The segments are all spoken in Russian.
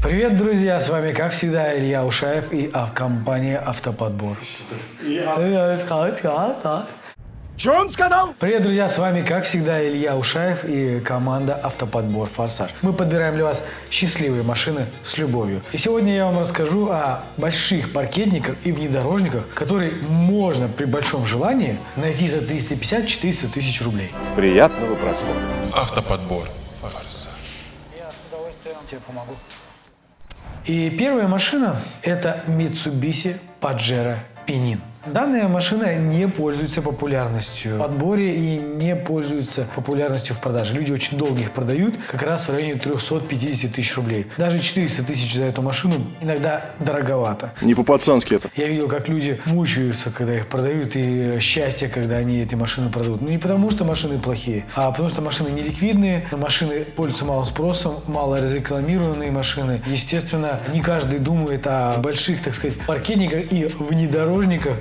Привет, друзья! С вами, как всегда, Илья Ушаев и а, компания «Автоподбор». Что он сказал? Привет, друзья! С вами, как всегда, Илья Ушаев и команда «Автоподбор Форсаж». Мы подбираем для вас счастливые машины с любовью. И сегодня я вам расскажу о больших паркетниках и внедорожниках, которые можно при большом желании найти за 350-400 тысяч рублей. Приятного просмотра. Автоподбор. Форсаж. Я с удовольствием тебе помогу. И первая машина – это Mitsubishi Pajero Pinin. Данная машина не пользуется популярностью в подборе и не пользуется популярностью в продаже. Люди очень долго их продают, как раз в районе 350 тысяч рублей. Даже 400 тысяч за эту машину иногда дороговато. Не по-пацански это. Я видел, как люди мучаются, когда их продают, и счастье, когда они эти машины продают. Ну, не потому, что машины плохие, а потому, что машины неликвидные, машины пользуются малым спросом, мало разрекламированные машины. Естественно, не каждый думает о больших, так сказать, паркетниках и внедорожниках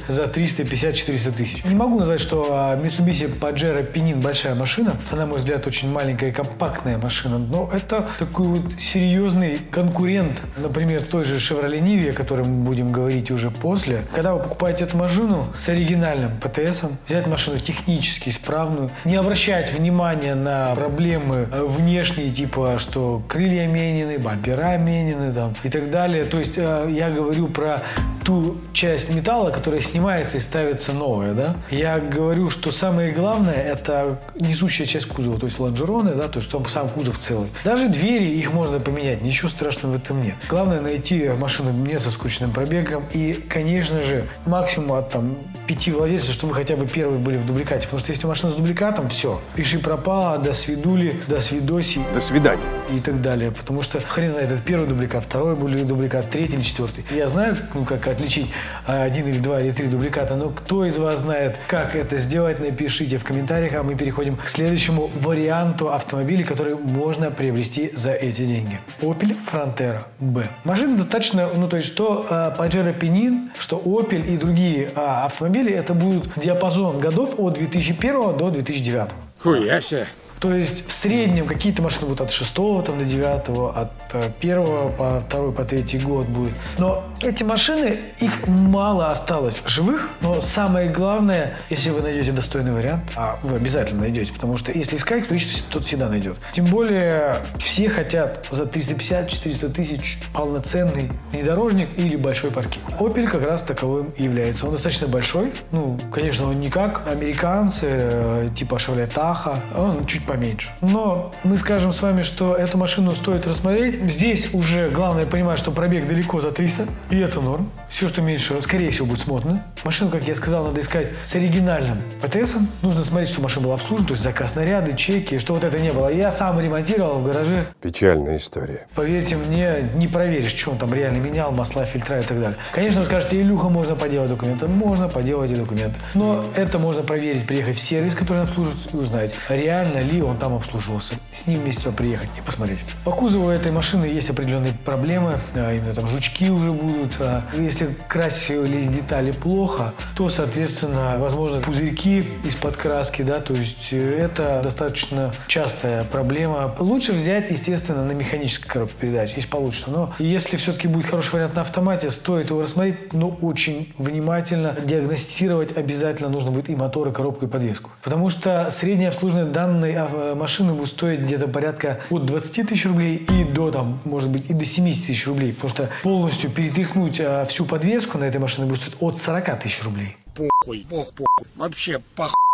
за 350-400 тысяч. Не могу назвать, что а, Mitsubishi Pajero Pinin большая машина. Она, на мой взгляд, очень маленькая и компактная машина, но это такой вот серьезный конкурент, например, той же Chevrolet Nivea, о которой мы будем говорить уже после. Когда вы покупаете эту машину с оригинальным ПТСом, взять машину технически исправную, не обращать внимания на проблемы э, внешние, типа, что крылья менены, бампера менены там, и так далее. То есть э, я говорю про ту часть металла, которая снимается и ставится новая, да. Я говорю, что самое главное – это несущая часть кузова, то есть лонжероны, да, то есть сам, сам кузов целый. Даже двери, их можно поменять, ничего страшного в этом нет. Главное найти машину не со скучным пробегом и, конечно же, максимум от там пяти владельцев, чтобы вы хотя бы первые были в дубликате. Потому что если машина с дубликатом, все. Пиши пропало, до свидули, до свидоси До свидания. и так далее. Потому что хрен знает, это первый дубликат, второй дубликат, третий или четвертый. Я знаю, ну, как отличить а, один или два или три дубликата, но кто из вас знает, как это сделать, напишите в комментариях, а мы переходим к следующему варианту автомобиля, который можно приобрести за эти деньги. Opel Frontera B. Машина достаточно, ну то есть что а, Pajero Pinin, что Opel и другие а, автомобили, это будут диапазон годов от 2001 до 2009. Хуя себе. То есть в среднем какие-то машины будут от 6 там, до 9, от 1 по 2 по 3 год будет. Но эти машины, их мало осталось живых, но самое главное, если вы найдете достойный вариант, а вы обязательно найдете, потому что если искать, то ищет, тот всегда найдет. Тем более все хотят за 350-400 тысяч полноценный внедорожник или большой паркинг. Opel как раз таковым является. Он достаточно большой, ну, конечно, он не как американцы, э, типа Chevrolet Tahoe, он чуть поменьше. Но мы скажем с вами, что эту машину стоит рассмотреть. Здесь уже главное понимать, что пробег далеко за 300, и это норм. Все, что меньше, скорее всего, будет смотано. Машину, как я сказал, надо искать с оригинальным ПТСом. Нужно смотреть, что машина была обслужена, то есть заказ снаряды, чеки, что вот это не было. Я сам ремонтировал в гараже. Печальная история. Поверьте мне, не проверишь, что он там реально менял, масла, фильтра и так далее. Конечно, вы скажете, Илюха, можно поделать документы. Можно поделать и документы. Но это можно проверить, приехать в сервис, который обслуживает, и узнать, реально ли он там обслуживался. С ним вместе приехать и посмотреть. По кузову этой машины есть определенные проблемы. а Именно там жучки уже будут. а Если красились детали плохо, то, соответственно, возможно, пузырьки из-под краски, да, то есть э, это достаточно частая проблема. Лучше взять, естественно, на механической коробке передач, если получится. Но если все-таки будет хороший вариант на автомате, стоит его рассмотреть, но очень внимательно диагностировать обязательно нужно будет и мотор, и коробку, и подвеску. Потому что среднее обслуживание данной а, машины будет стоить где-то порядка от 20 тысяч рублей и до, там, может быть, и до 70 тысяч рублей. Потому что полностью перетряхнуть а, всю подвеску на этой машине будет стоить от 40 тысяч рублей. Похуй, пох, похуй. Вообще похую.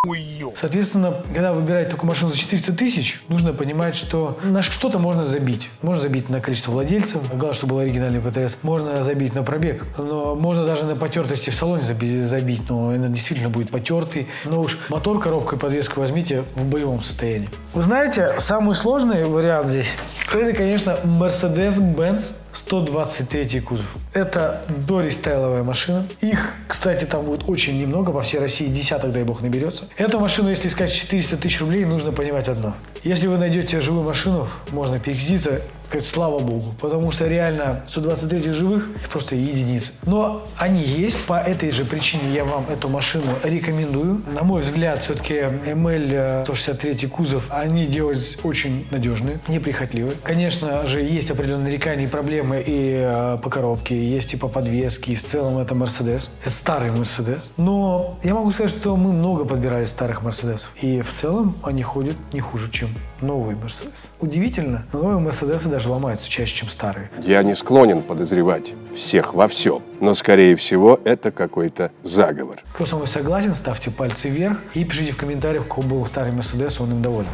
Соответственно, когда выбираете такую машину за 400 тысяч, нужно понимать, что на что-то можно забить. Можно забить на количество владельцев, главное, чтобы был оригинальный ПТС. Можно забить на пробег, но можно даже на потертости в салоне заби- забить, но это действительно будет потертый. Но уж мотор, коробку и подвеску возьмите в боевом состоянии. Вы знаете, самый сложный вариант здесь, это, конечно, Mercedes-Benz 123 кузов. Это дорестайловая машина. Их, кстати, там будет очень немного, по всей России десяток, дай бог, наберется. Эту машину, если искать 400 тысяч рублей, нужно понимать одно. Если вы найдете живую машину, можно перекреститься Сказать, слава богу. Потому что реально 123 живых просто единицы. Но они есть. По этой же причине я вам эту машину рекомендую. На мой взгляд, все-таки ML 163 кузов, они делались очень надежные, неприхотливые. Конечно же, есть определенные нарекания и проблемы и э, по коробке, есть и по подвеске, и в целом это Mercedes. Это старый Mercedes. Но я могу сказать, что мы много подбирали старых Мерседесов. И в целом они ходят не хуже, чем новый Мерседес. Удивительно, но новые Мерседесы даже ломаются чаще, чем старые. Я не склонен подозревать всех во всем, но, скорее всего, это какой-то заговор. Кто со мной согласен, ставьте пальцы вверх и пишите в комментариях, у кого был старый Мерседес, он им доволен.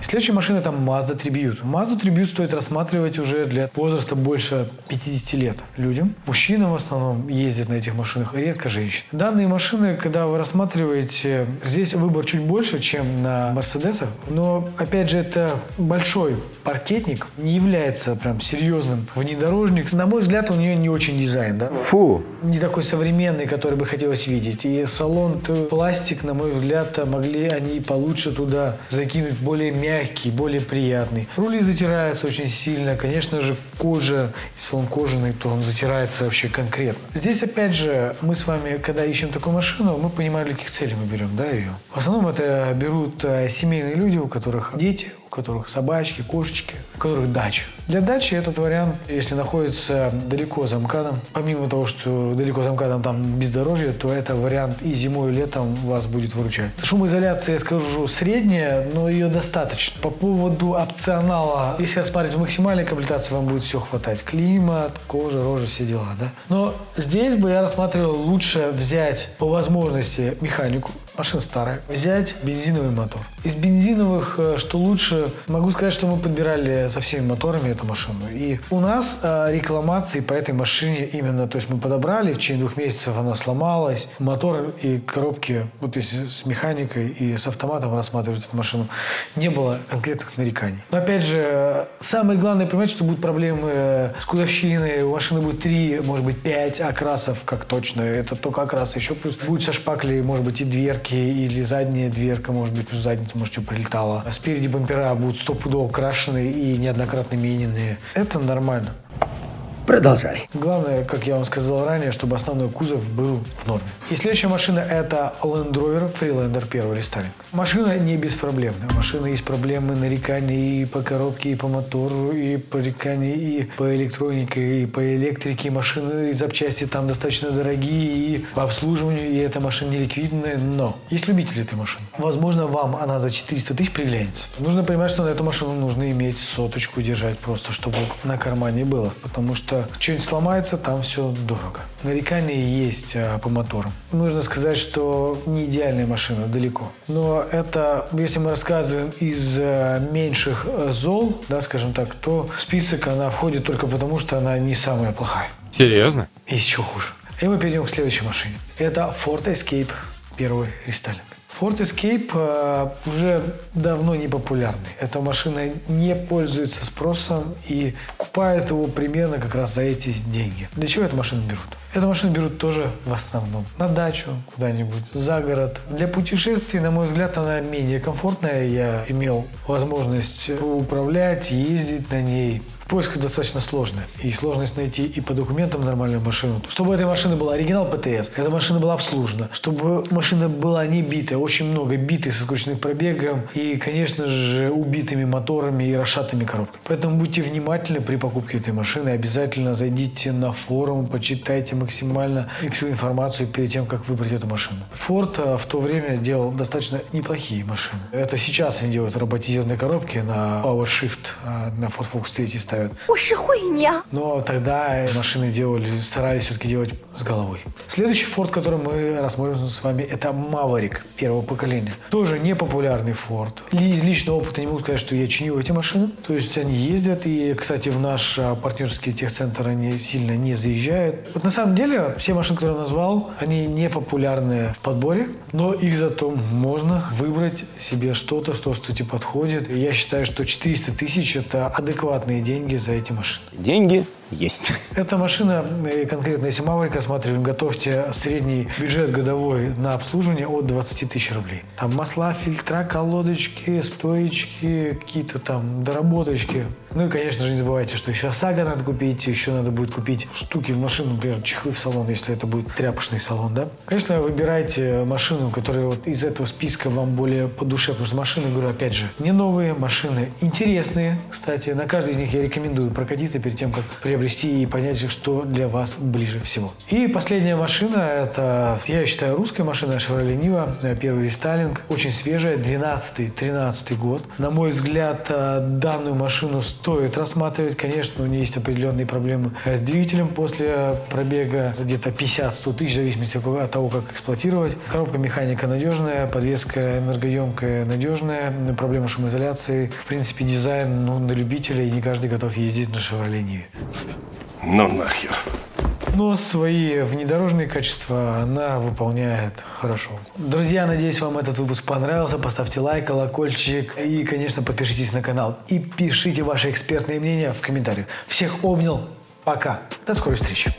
Следующая машина это Mazda Tribute. Mazda Tribute стоит рассматривать уже для возраста больше 50 лет людям. Мужчины в основном ездят на этих машинах, редко женщины. Данные машины, когда вы рассматриваете, здесь выбор чуть больше, чем на Мерседесах. Но, опять же, это большой паркетник, не является прям серьезным внедорожник. На мой взгляд, у нее не очень дизайн, да? Фу, не такой современный, который бы хотелось видеть. И салон пластик, на мой взгляд, могли они получше туда закинуть более мягкий, более приятный. Рули затираются очень сильно. Конечно же, кожа, если он кожаный, то он затирается вообще конкретно. Здесь, опять же, мы с вами, когда ищем такую машину, мы понимаем, для каких целей мы берем, да, ее. В основном это берут э, семейные люди, у которых дети, которых собачки, кошечки, у которых дача. Для дачи этот вариант, если находится далеко за МКАДом, помимо того, что далеко за МКАДом там бездорожье, то это вариант и зимой, и летом вас будет выручать. Шумоизоляция, я скажу, средняя, но ее достаточно. По поводу опционала, если рассматривать максимальной комплектации, вам будет все хватать. Климат, кожа, рожа, все дела, да? Но здесь бы я рассматривал лучше взять по возможности механику, машина старая, взять бензиновый мотор. Из бензиновых, э, что лучше, могу сказать, что мы подбирали со всеми моторами эту машину. И у нас э, рекламации по этой машине именно, то есть мы подобрали, в течение двух месяцев она сломалась. Мотор и коробки, вот если с механикой и с автоматом рассматривать эту машину, не было конкретных нареканий. Но опять же, самое главное понимать, что будут проблемы э, с кузовщиной, у машины будет три, может быть, пять окрасов, как точно. Это только окрасы. Еще плюс будет со шпаклей, может быть, и дверки, или задняя дверка, может быть, плюс задница, может, что прилетала. А спереди бампера будут стопудово крашены и неоднократно мененные. Это нормально. Продолжай. Главное, как я вам сказал ранее, чтобы основной кузов был в норме. И следующая машина это Land Rover Freelander первый рестайлинг. Машина не беспроблемная. Машина есть проблемы нареканий и по коробке, и по мотору, и по нареканий, и по электронике, и по электрике. Машины и запчасти там достаточно дорогие, и по обслуживанию, и эта машина не ликвидная. Но есть любители этой машины. Возможно, вам она за 400 тысяч приглянется. Нужно понимать, что на эту машину нужно иметь соточку держать просто, чтобы на кармане было. Потому что что-нибудь сломается, там все дорого. Нарекания есть а, по моторам. Нужно сказать, что не идеальная машина, далеко. Но это, если мы рассказываем из а, меньших а, зол, да, скажем так, то в список она входит только потому, что она не самая плохая. Серьезно? Есть еще хуже. И мы перейдем к следующей машине. Это Ford Escape первый рестайлинг. Ford Escape э, уже давно не популярный. Эта машина не пользуется спросом и покупают его примерно как раз за эти деньги. Для чего эту машину берут? Эту машину берут тоже в основном на дачу, куда-нибудь за город. Для путешествий, на мой взгляд, она менее комфортная. Я имел возможность управлять, ездить на ней. Поиск достаточно сложный. И сложность найти и по документам нормальную машину. Чтобы этой машины была оригинал ПТС, эта машина была обслужена. Чтобы машина была не битая, очень много битых со скрученным пробегом и, конечно же, убитыми моторами и расшатыми коробками. Поэтому будьте внимательны при покупке этой машины. Обязательно зайдите на форум, почитайте максимально всю информацию перед тем, как выбрать эту машину. Ford э, в то время делал достаточно неплохие машины. Это сейчас они делают роботизированные коробки на PowerShift, а на Ford Focus 3 ставят ставят. Ушихуйня. Но тогда машины делали, старались все-таки делать с головой. Следующий Форд, который мы рассмотрим с вами, это Маварик первого поколения. Тоже непопулярный Форд. Из личного опыта не могу сказать, что я чинил эти машины. То есть они ездят, и, кстати, в наш а, партнерский техцентр они сильно не заезжают. Вот на самом деле все машины, которые я назвал, они не популярны в подборе, но их зато можно выбрать себе что-то, что, что тебе подходит. И я считаю, что 400 тысяч – это адекватные деньги за эти машины. Деньги Есть. Эта машина, э, конкретно если Маврик рассматриваем, готовьте средний бюджет годовой на обслуживание от 20 тысяч рублей. Там масла, фильтра, колодочки, стоечки, какие-то там доработочки. Ну и, конечно же, не забывайте, что еще ОСАГО надо купить, еще надо будет купить штуки в машину, например, чехлы в салон, если это будет тряпочный салон, да. Конечно, выбирайте машину, которая вот из этого списка вам более по душе, потому что машины, говорю, опять же, не новые машины, интересные, кстати. На каждой из них я рекомендую прокатиться перед тем, как приобрести и понять, что для вас ближе всего. И последняя машина, это, я считаю, русская машина Chevrolet Niva, первый рестайлинг, очень свежая, 12-13 год. На мой взгляд, э, данную машину стоит рассматривать. Конечно, у нее есть определенные проблемы с двигателем после пробега где-то 50-100 тысяч, в зависимости от того, как эксплуатировать. Коробка механика надежная, подвеска энергоемкая, надежная, проблема шумоизоляции. В принципе, дизайн ну, на любителя, и не каждый готов ездить на Chevrolet Nive. Ну нахер. Но свои внедорожные качества она выполняет хорошо. Друзья, надеюсь, вам этот выпуск понравился. Поставьте лайк, колокольчик и, конечно, подпишитесь на канал. И пишите ваши экспертные мнения в комментариях. Всех обнял. Пока. До скорой встречи.